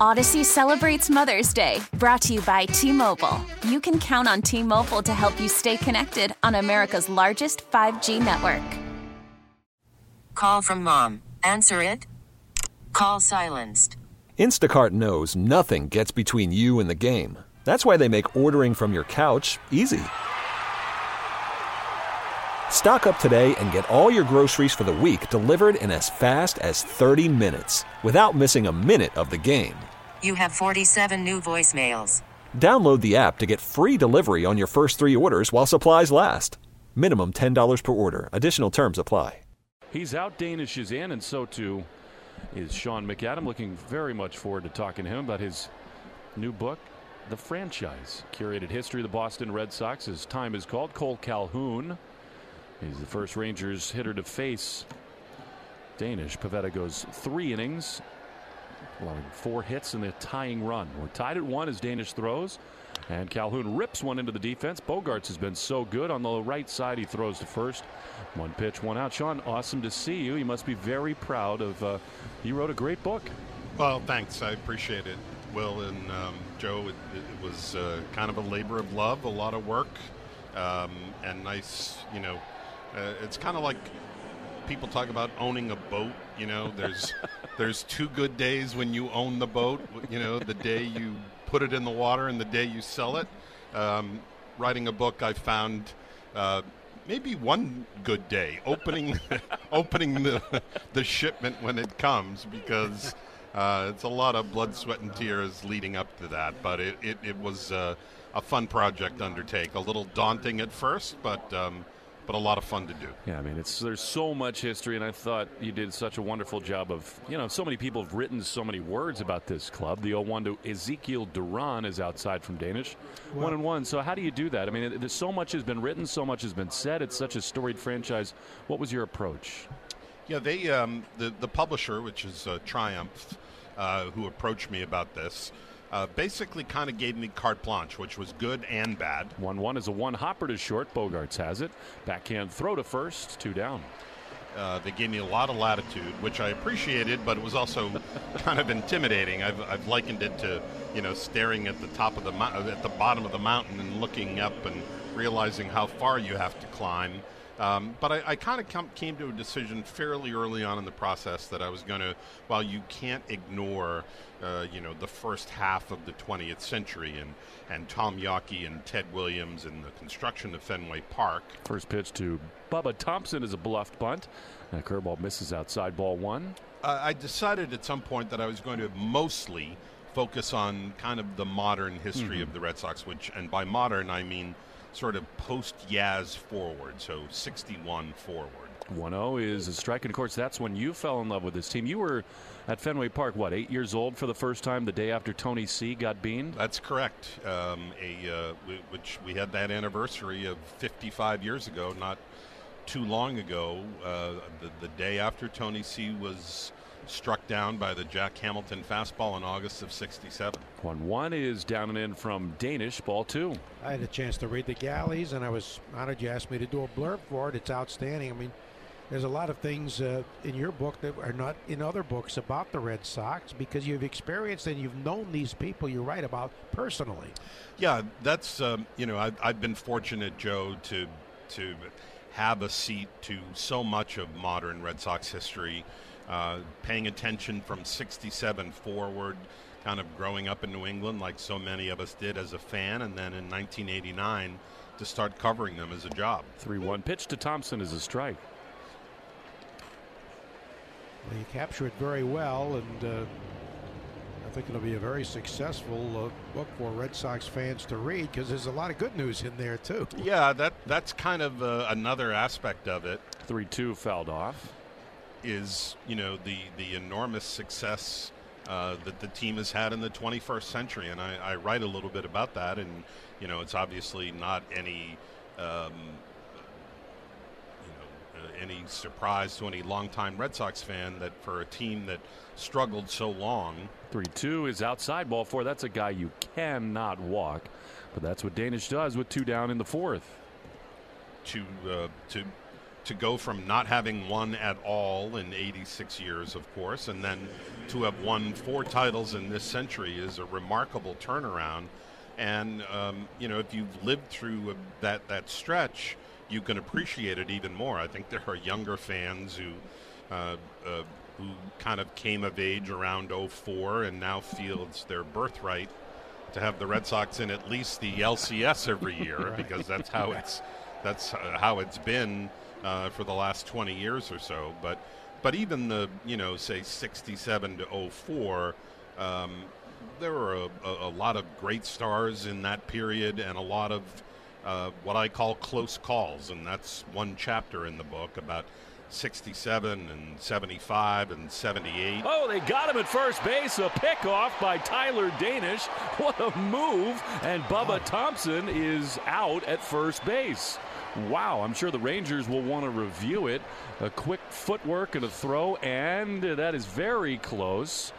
Audacy celebrates Mother's Day, brought to you by T Mobile. You can count on T Mobile to help you stay connected on America's largest 5G network. Call from mom. Answer it. Call silenced. Instacart knows nothing gets between you and the game. That's why they make ordering from your couch easy. Stock up today and get all your groceries for the week delivered in as fast as 30 minutes without missing a minute of the game. You have 47 new voicemails. Download the app to get free delivery on your first three orders while supplies last. Minimum $10 per order. Additional terms apply. He's out, Danish is in, and so too is Sean McAdam. Looking very much forward to talking to him about his new book, The Franchise Curated History of the Boston Red Sox. His time is called Kole Calhoun. He's the first Rangers hitter to face Danish. Pivetta goes three innings, allowing four hits and a tying run. We're tied at one as Danish throws. And Calhoun rips one into the defense. Bogaerts has been so good on the right side. He throws to first. One pitch, one out. Sean, awesome to see you. You must be very proud of. Uh, you wrote a great book. Well, thanks. I appreciate it, Will and um, Joe. It, it was uh, kind of a labor of love, a lot of work, um, and nice. You know, uh, it's kind of like people talk about owning a boat. You know, there's there's two good days when you own the boat. You know, the day you put it in the water and the day you sell it. Um, writing a book, I found uh, maybe one good day opening opening the the shipment when it comes because uh, it's a lot of blood, sweat, and tears leading up to that. But it it, it was uh, a fun project to undertake. A little daunting at first, but. Um, but a lot of fun to do. Yeah, I mean, it's there's so much history, and I thought you did such a wonderful job of, you know, so many people have written so many words about this club. The 0-1 to Ezekiel Duran is outside from Danish, well, one and one. So how do you do that? I mean, there's so much has been written, so much has been said. It's such a storied franchise. What was your approach? Yeah, they um, the the publisher, which is uh, Triumph, uh, who approached me about this uh, basically kind of gave me carte blanche, which was good and bad. 1 1 is a one hopper to short. Bogaerts has it. Backhand throw to first, two down. Uh, they gave me a lot of latitude, which I appreciated, but it was also kind of intimidating. I've, I've likened it to, you know, staring at the top of the mo- at the bottom of the mountain and looking up and realizing how far you have to climb. Um, but I, I kind of came to a decision fairly early on in the process that I was going to, while you can't ignore, uh, you know, the first half of the 20th century and, and Tom Yawkey and Ted Williams and the construction of Fenway Park. First pitch to Bubba Thompson is a bluffed bunt. And a curveball misses outside ball one. Uh, I decided at some point that I was going to mostly focus on kind of the modern history mm-hmm. of the Red Sox, which, and by modern, I mean sort of post Yaz forward, so 61 forward. 1 0 is a strike. And of course, that's when you fell in love with this team. You were at Fenway Park, what, eight years old for the first time the day after Tony C got beaned? That's correct. Um, a, uh, which we had that anniversary of 55 years ago, not too long ago, uh, the, the day after Tony C was struck down by the Jack Hamilton fastball in August of 67. 1 1 is down and in from Danish, ball two. I had a chance to read the galleys, and I was honored you asked me to do a blurb for it. It's outstanding. I mean, there's a lot of things uh, in your book that are not in other books about the Red Sox because you've experienced and you've known these people you write about personally. Yeah, that's um, you know I've, I've been fortunate, Joe, to to have a seat to so much of modern Red Sox history uh, paying attention from 67 forward, kind of growing up in New England like so many of us did as a fan, and then in 1989 to start covering them as a job. 3 1 pitch to Thompson is a strike. Well, you capture it very well, and uh, I think it'll be a very successful uh, book for Red Sox fans to read because there's a lot of good news in there too. Yeah, that that's kind of uh, another aspect of it. Three two fouled off is you know the the enormous success uh, that the team has had in the 21st century, and I, I, write a little bit about that. And you know, it's obviously not any um, you know uh, any surprise to any longtime Red Sox fan that for a team that struggled so long, three two is outside ball four. That's a guy you cannot walk, but that's what Danish does with two down in the fourth. To uh, to to go from not having won at all in 86 years, of course, and then to have won four titles in this century is a remarkable turnaround. And um, you know, if you've lived through that that stretch, you can appreciate it even more. I think there are younger fans who. Uh, uh, who kind of came of age around 04 and now feel it's their birthright to have the Red Sox in at least the LCS every year right. because that's how it's that's uh, how it's been uh, for the last 20 years or so. But but even the you know say 67 to 04, um, there were a, a, a, lot of great stars in that period and a lot of uh, what I call close calls, and that's one chapter in the book about 67 and 75 and 78. Oh, they got him at first base. A pickoff by Tyler Danish. What a move. And Bubba Thompson is out at first base. Wow, I'm sure the Rangers will want to review it. A quick footwork and a throw, and that is very close.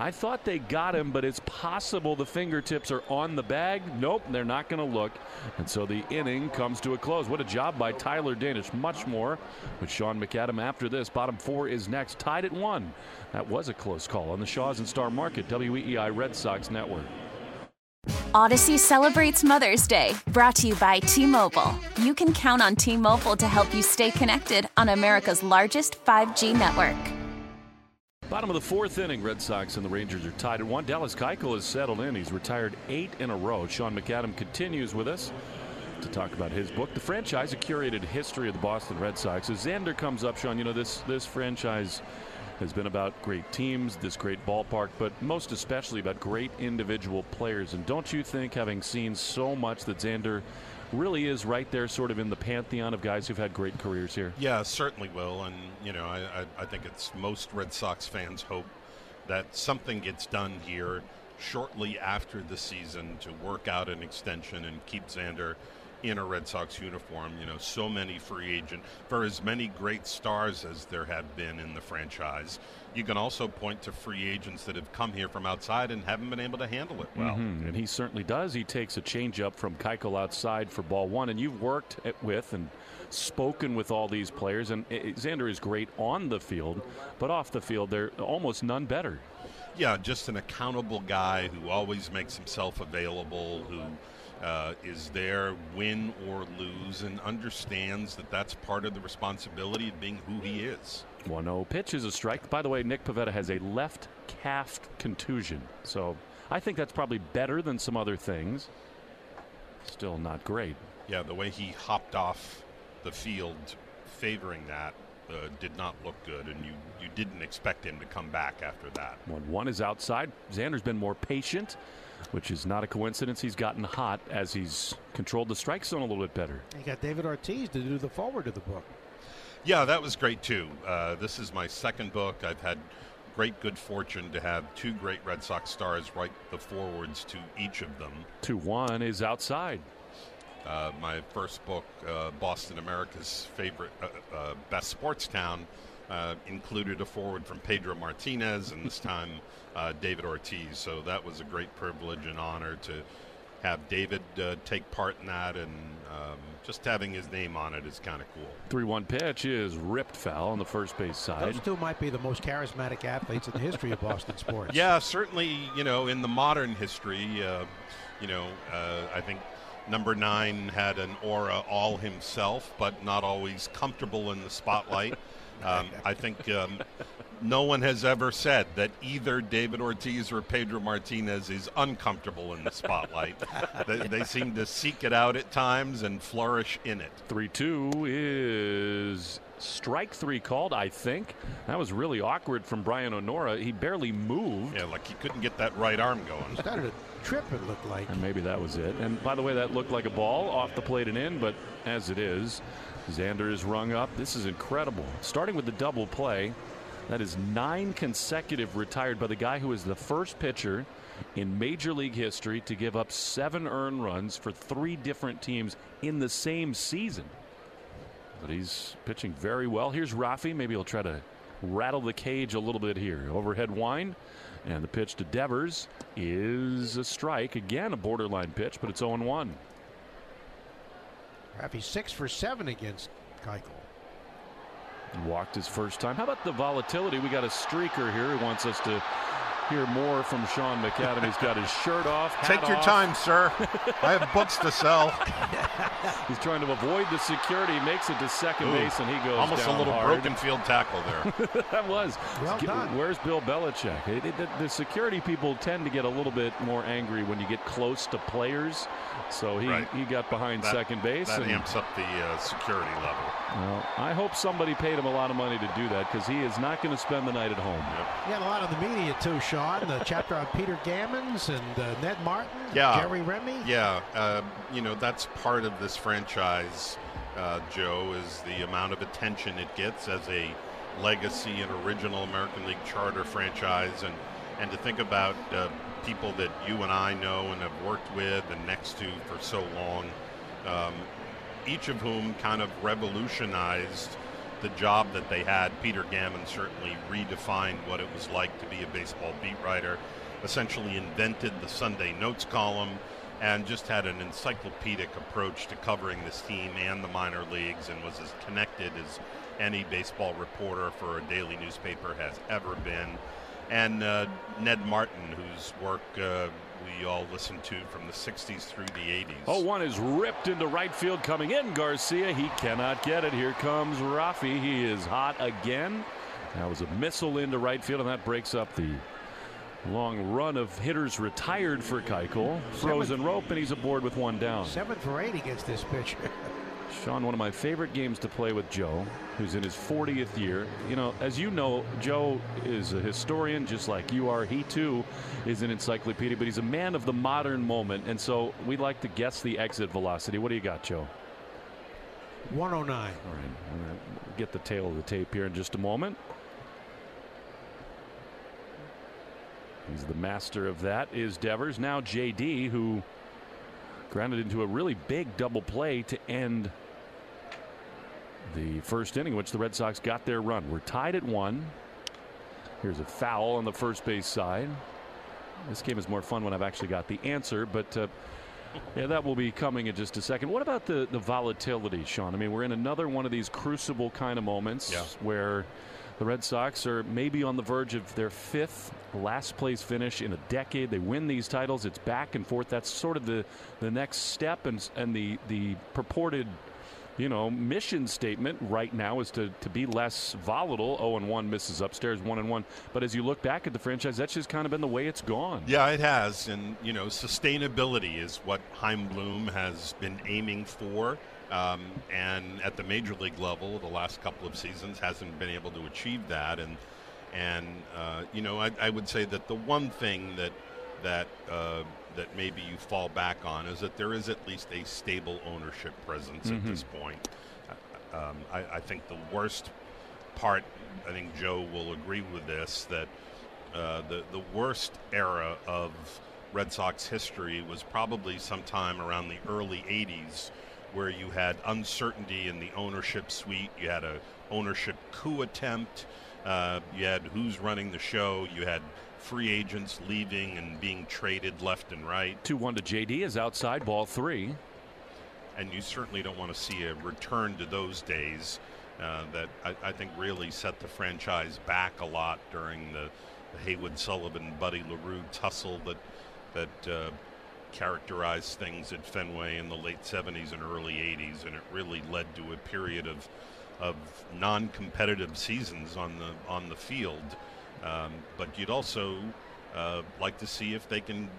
I thought they got him, but it's possible the fingertips are on the bag. Nope, they're not going to look. And so the inning comes to a close. What a job by Tyler Danish. Much more with Sean McAdam after this. Bottom four is next, tied at one. That was a close call on the Shaw's and Star Market, WEEI Red Sox Network. Audacy celebrates Mother's Day, brought to you by T Mobile. You can count on T Mobile to help you stay connected on America's largest 5G network. Bottom of the fourth inning, Red Sox and the Rangers are tied at one. Dallas Keuchel has settled in. He's retired eight in a row. Sean McAdam continues with us to talk about his book, The Franchise, a curated history of the Boston Red Sox. As Xander comes up, Sean, you know, this, this franchise has been about great teams, this great ballpark, but most especially about great individual players. And don't you think, having seen so much that Xander really is right there, sort of in the pantheon of guys who've had great careers here. Yeah, certainly will. And, you know, I, I, think it's most Red Sox fans hope that something gets done here shortly after the season to work out an extension and keep Xander in a Red Sox uniform. You know, so many free agent for as many great stars as there have been in the franchise. You can also point to free agents that have come here from outside and haven't been able to handle it well. Mm-hmm. And he certainly does. He takes a changeup from Keuchel outside for ball one, and you've worked with and spoken with all these players. And Xander is great on the field, but off the field, they're almost none better. Yeah, just an accountable guy who always makes himself available, who uh, is there, win or lose, and understands that that's part of the responsibility of being who he is. 1 0 pitch is a strike. By the way, Nick Pivetta has a left calf contusion. So I think that's probably better than some other things. Still not great. Yeah, the way he hopped off the field favoring that uh, did not look good, and you, you didn't expect him to come back after that. One, one is outside. Xander's been more patient, which is not a coincidence. He's gotten hot as he's controlled the strike zone a little bit better. He got David Ortiz to do the foreword of the book. Yeah, that was great too. Uh, this is my second book. I've had great good fortune to have two great Red Sox stars write the forewords to each of them. Two one is outside. Uh, my first book, uh, Boston America's favorite, uh, uh, best sports town, uh, included a foreword from Pedro Martinez, and this time David Ortiz. So that was a great privilege and honor to have David take part in that, and um, just having his name on it is kind of cool. 3 1 pitch is ripped foul on the first base side. Those two might be the most charismatic athletes in the history of Boston sports. Yeah, certainly, you know, in the modern history, uh, you know, uh, I think number nine had an aura all himself, but not always comfortable in the spotlight. Um, I think um, no one has ever said that either David Ortiz or Pedro Martinez is uncomfortable in the spotlight. they, they, seem to seek it out at times and flourish in it. 3 2 is strike three called, I think. That was really awkward from Brian O'Nora. He barely moved. Yeah, like he couldn't get that right arm going. Started a trip, it looked like. And maybe that was it. And by the way, that looked like a ball off the plate and in, but as it is, Xander is rung up. This is incredible. Starting with the double play, that is nine consecutive retired by the guy who is the first pitcher in Major League history to give up seven earned runs for three different teams in the same season. But he's pitching very well. Here's Rafi. Maybe he'll try to rattle the cage a little bit here. Overhead wind. And the pitch to Devers is a strike. Again, a borderline pitch, but it's 0 1. Rafi six for seven against Keuchel. Walked his first time. How about the volatility? We got a streaker here who wants us to hear more from Sean McAdam. He's got his shirt off. Take your off. time, sir. I have books to sell. He's trying to avoid the security. He makes it to second Ooh, base, and he goes Almost a little hard. broken field tackle there. that was. Well done. Where's Bill Belichick? It- it- the, the security people tend to get a little bit more angry when you get close to players. So he, Right. he got behind That- second base. That and, amps up the uh, security level. well, I hope somebody paid him a lot of money to do that because he is not going to spend the night at home. You had a lot of the media too, Sean. The chapter on Peter Gammons and uh, Ned Martin, Yeah. Jerry Remy. Yeah, uh, you know that's part of this franchise, uh, Joe, is the amount of attention it gets as a legacy and original American League charter franchise, and and to think about uh, people that you and I know and have worked with and next to for so long, um, each of whom kind of revolutionized the job that they had. Peter Gammon certainly redefined what it was like to be a baseball beat writer, essentially invented the Sunday Notes column, and just had an encyclopedic approach to covering this team and the minor leagues and was as connected as any baseball reporter for a daily newspaper has ever been. And uh, Ned Martin, whose work uh, we all listened to from the 60s through the 80s. Oh, one is ripped into right field coming in. Garcia, he cannot get it. Here comes Rafi. He is hot again. That was a missile into right field, and that breaks up the long run of hitters retired for Keuchel. Frozen rope, and he's aboard with one down. Seven for eight against this pitcher. Sean, one of my favorite games to play with Joe, who's in his 40th year. You know, as you know, Joe is a historian just like you are. He too is an encyclopedia, but he's a man of the modern moment. And so we like to guess the exit velocity. What do you got, Joe? 109. All right, I'm gonna get the tail of the tape here in just a moment. He's the master of that, is Devers. Now JD, who grounded into a really big double play to end the first inning, which the Red Sox got their run. We're tied at one. Here's a foul on the first base side. This game is more fun when I've actually got the answer, but uh, yeah, that will be coming in just a second. What about the, the volatility, Sean? I mean, we're in another one of these crucible kind of moments Yeah. where the Red Sox are maybe on the verge of their fifth last place finish in a decade. They win these titles. It's back and forth. That's sort of the, the next step and, and the, the purported you know, mission statement right now is to, to be less volatile. 0 and 1 misses upstairs, 1 and 1. But as you look back at the franchise, that's just kind of been the way it's gone. Yeah, it has, and you know, sustainability is what Chaim Bloom has been aiming for, um, and at the major league level, the last couple of seasons hasn't been able to achieve that. And and uh, you know, I, I would say that the one thing that that uh, that maybe you fall back on is that there is at least a stable ownership presence at this point. Uh, Um, I, I think the worst part, I think Joe will agree with this, that uh, the the worst era of Red Sox history was probably sometime around the early '80s, where you had uncertainty in the ownership suite. You had a ownership coup attempt. Uh, you had who's running the show. You had free agents leaving and being traded left and right. 2 1 to JD is outside, ball three. and you certainly don't want to see a return to those days uh, that I, I think really set the franchise back a lot during the, the Haywood Sullivan Buddy LeRoux tussle that that uh, characterized things at Fenway in the late 70s and early 80s, and it really led to a period of of non-competitive seasons on the on the field. Um, but you'd also uh, like to see if they can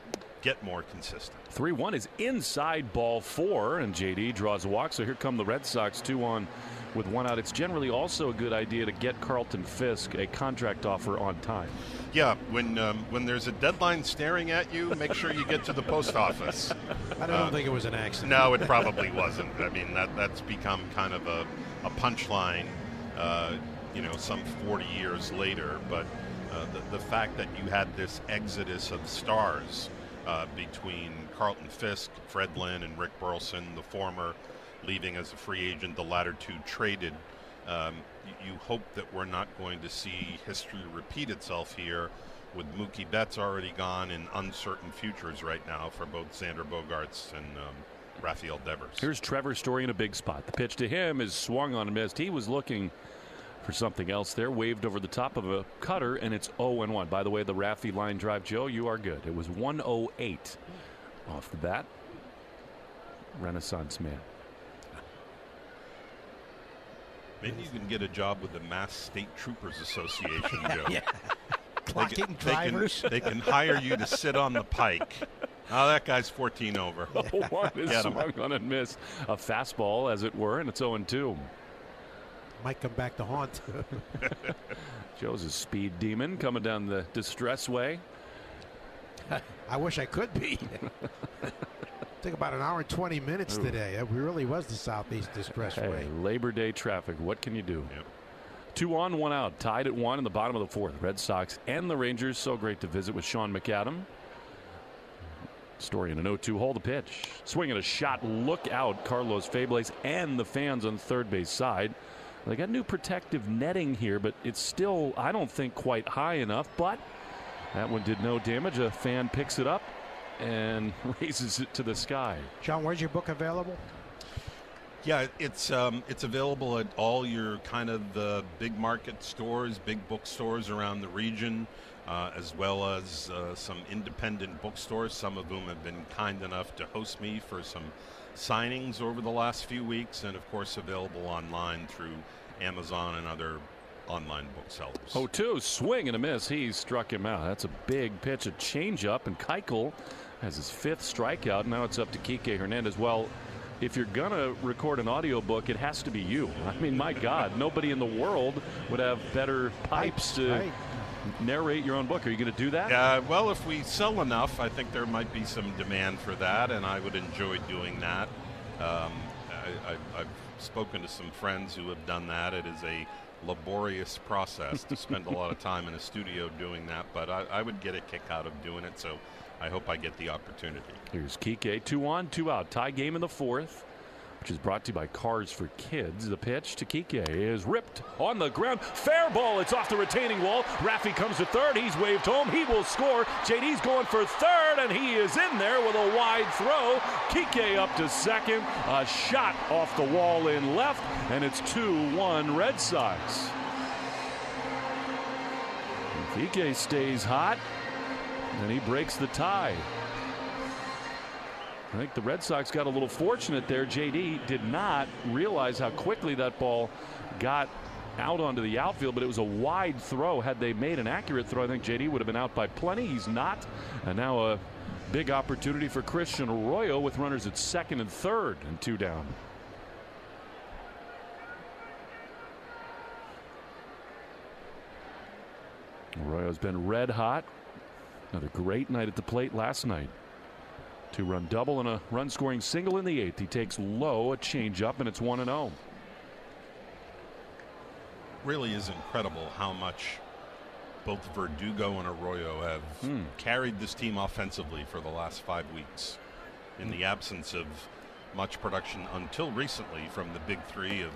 get more consistent. 3 1 is inside ball four, and JD draws a walk. So here come the Red Sox, two on with one out. It's generally also a good idea to get Carlton Fisk a contract offer on time. Yeah, when um, when there's a deadline staring at you, make sure you get to the post office. I don't think it was an accident. No, it probably wasn't. I mean, that that's become kind of a, a punchline, uh, you know, some 40 years later. But uh, the, the fact that you had this exodus of stars uh, between Carlton Fisk, Fred Lynn, and Rick Burleson, the former leaving as a free agent, the latter two traded. Um, you, hope that we're not going to see history repeat itself here with Mookie Betts already gone and uncertain futures right now for both Xander Bogaerts and um, Rafael Devers. Here's Trevor Story in a big spot. The pitch to him is swung on and missed. He was looking for something else there. Waved over the top of a cutter, and it's 0 and 1. By the way, the Raffy line drive, Joe, you are good. It was 108 off the bat. Renaissance man. Maybe you can get a job with the Mass State Troopers Association, Joe. Yeah. They Clocking can, they, drivers. can, they can hire you to sit on the pike. Oh, that guy's 14 over. Oh, one is Get 'em. swung on and missed. A fastball, as it were, and it's 0 2. Might come back to haunt. Joe's a speed demon coming down the distress way. I wish I could be. Took about an hour and 20 minutes Ooh. today. Uh, it really was the Southeast Expressway. Hey, Labor Day traffic. What can you do? Yep. Two on, one out. Tied at one in the bottom of the fourth. Red Sox and the Rangers. So great to visit with Sean McAdam. Story in an 0 2 hole. The pitch. Swinging a shot. Look out. Carlos Febles and the fans on third base side. They got new protective netting here, but it's still, I don't think, quite high enough. But that one did no damage. A fan picks it up and raises it to the sky. John, where's your book available? Yeah, it's um, it's available at all your kind of uh, big market stores, big bookstores around the region, uh, as well as uh, some independent bookstores. Some of whom have been kind enough to host me for some signings over the last few weeks, and of course available online through Amazon and other online booksellers. Oh, two swing and a miss. He struck him out. That's a big pitch, a changeup, and Keuchel has his fifth strikeout. Now it's up to Kike Hernandez. Well, if you're gonna record an audiobook, it has to be you. I mean, my God, nobody in the world would have better pipes to Right. narrate your own book. Are you going to do that? Uh, well, if we sell enough, I think there might be some demand for that, and I would enjoy doing that. Um, I, I, I've spoken to some friends who have done that. It is a laborious process to spend a lot of time in a studio doing that, but I, I would get a kick out of doing it, so I hope I get the opportunity. Here's Kike, two on, two out. Tie game in the fourth, which is brought to you by Cars for Kids. The pitch to Kike is ripped on the ground. Fair ball. It's off the retaining wall. Raffy comes to third. He's waved home. He will score. JD's going for third, and he is in there with a wide throw. Kike up to second. A shot off the wall in left, and it's 2 1 Red Sox. Kike stays hot, and he breaks the tie. I think the Red Sox got a little fortunate there. JD did not realize how quickly that ball got out onto the outfield, but it was a wide throw. Had they made an accurate throw, I think JD would have been out by plenty. He's not. And now a big opportunity for Christian Arroyo with runners at second and third and two down. Arroyo's been red hot. Another great night at the plate last night. Two run double and a run scoring single in the eighth. He takes low, a changeup, and it's 1 and oh. 0. Really is incredible how much both Verdugo and Arroyo have Hmm. carried this team offensively for the last five weeks in the absence of much production until recently from the big three of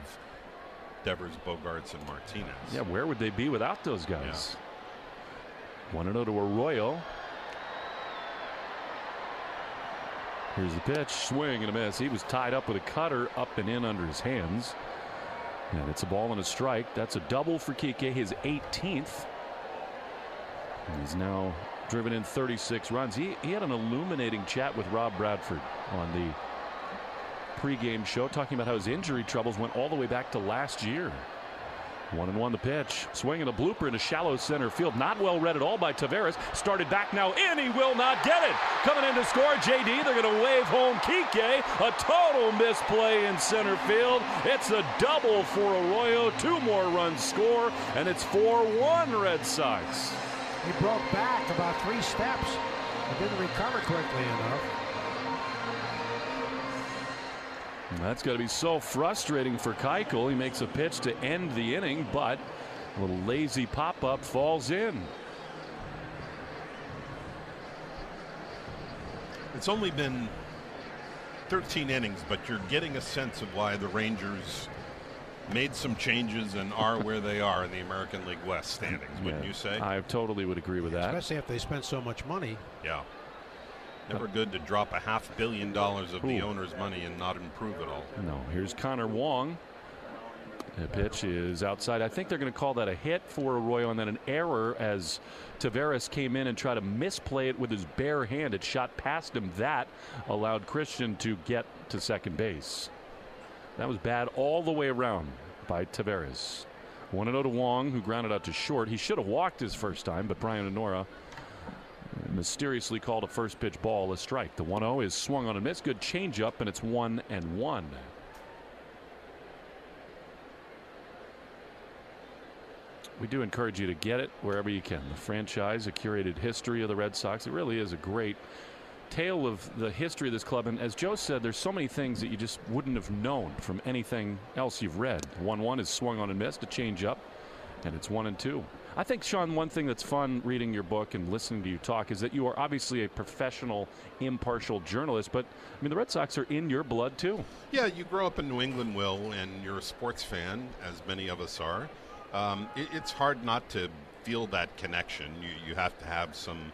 Devers, Bogaerts, and Martinez. Yeah, where would they be without those guys? 1 0 to Arroyo. Here's the pitch, swing and a miss. He was tied up with a cutter up and in under his hands. And it's a ball and a strike. That's a double for Kike, his 18th. And he's now driven in 36 runs. He, he had an illuminating chat with Rob Bradford on the pregame show, talking about how his injury troubles went all the way back to last year. One and one the pitch. Swinging a blooper in a shallow center field. Not well read at all by Taveras. Started back now in. He will not get it. Coming in to score, JD. They're going to wave home Kike. A total misplay in center field. It's a double for Arroyo. Two more runs score, and it's 4 1 Red Sox. He broke back about three steps and didn't recover quickly enough. That's got to be so frustrating for Keuchel. He makes a pitch to end the inning, but a little lazy pop up falls in. It's only been 13 innings, but you're getting a sense of why the Rangers made some changes and are where they are in the American League West standings, wouldn't Yeah, you say? I totally would agree with that. Especially if they spent so much money. yeah. Never good to drop a half billion dollars of the owner's money and not improve at all. No, here's Connor Wong. The pitch is outside. I think they're going to call that a hit for Arroyo and then an error as Taveras came in and tried to misplay it with his bare hand. It shot past him. That allowed Christian to get to second base. That was bad all the way around by Taveras. 1 0 to Wong, who grounded out to short. He should have walked his first time, but Brian O'Nora mysteriously called a first pitch ball a strike. The 1 0 is swung on a miss. Good changeup, and it's 1 and 1. we do encourage you to get it wherever you can. The franchise, a curated history of the Red Sox. It really is a great tale of the history of this club. And as Joe said, there's so many things that you just wouldn't have known from anything else you've read. 1 1 is swung on and missed, a change up, and it's 1 and 2. I think, Sean, one thing that's fun reading your book and listening to you talk is that you are obviously a professional, impartial journalist, but I mean, the Red Sox are in your blood, too. Yeah, you grow up in New England, Will, and you're a sports fan, as many of us are um, it, it's hard not to feel that connection. You, you have to have some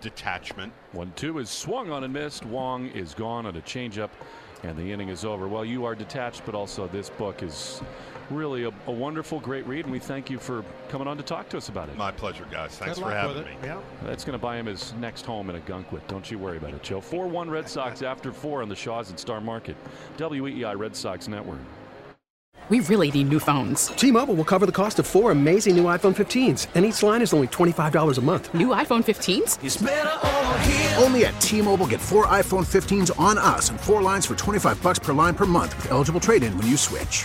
detachment. One two is swung on and missed. Wong is gone on a changeup, and the inning is over. Well, you are detached, but also this book is really a, a, wonderful, great read, and we thank you for coming on to talk to us about it. My pleasure, guys. Thanks Good for having me. Yeah. That's going to buy him his next home in Ogunquit. Don't you worry about it, Joe. 4 1 Red Sox after 4 on the Shaw's and Star Market. WEEI Red Sox Network. We really need new phones. T-Mobile will cover the cost of four amazing new iPhone 15s, and each line is only $25 a month. New iPhone 15s? Only at T-Mobile get four iPhone 15s on us and four lines for 25 bucks per line per month with eligible trade-in when you switch.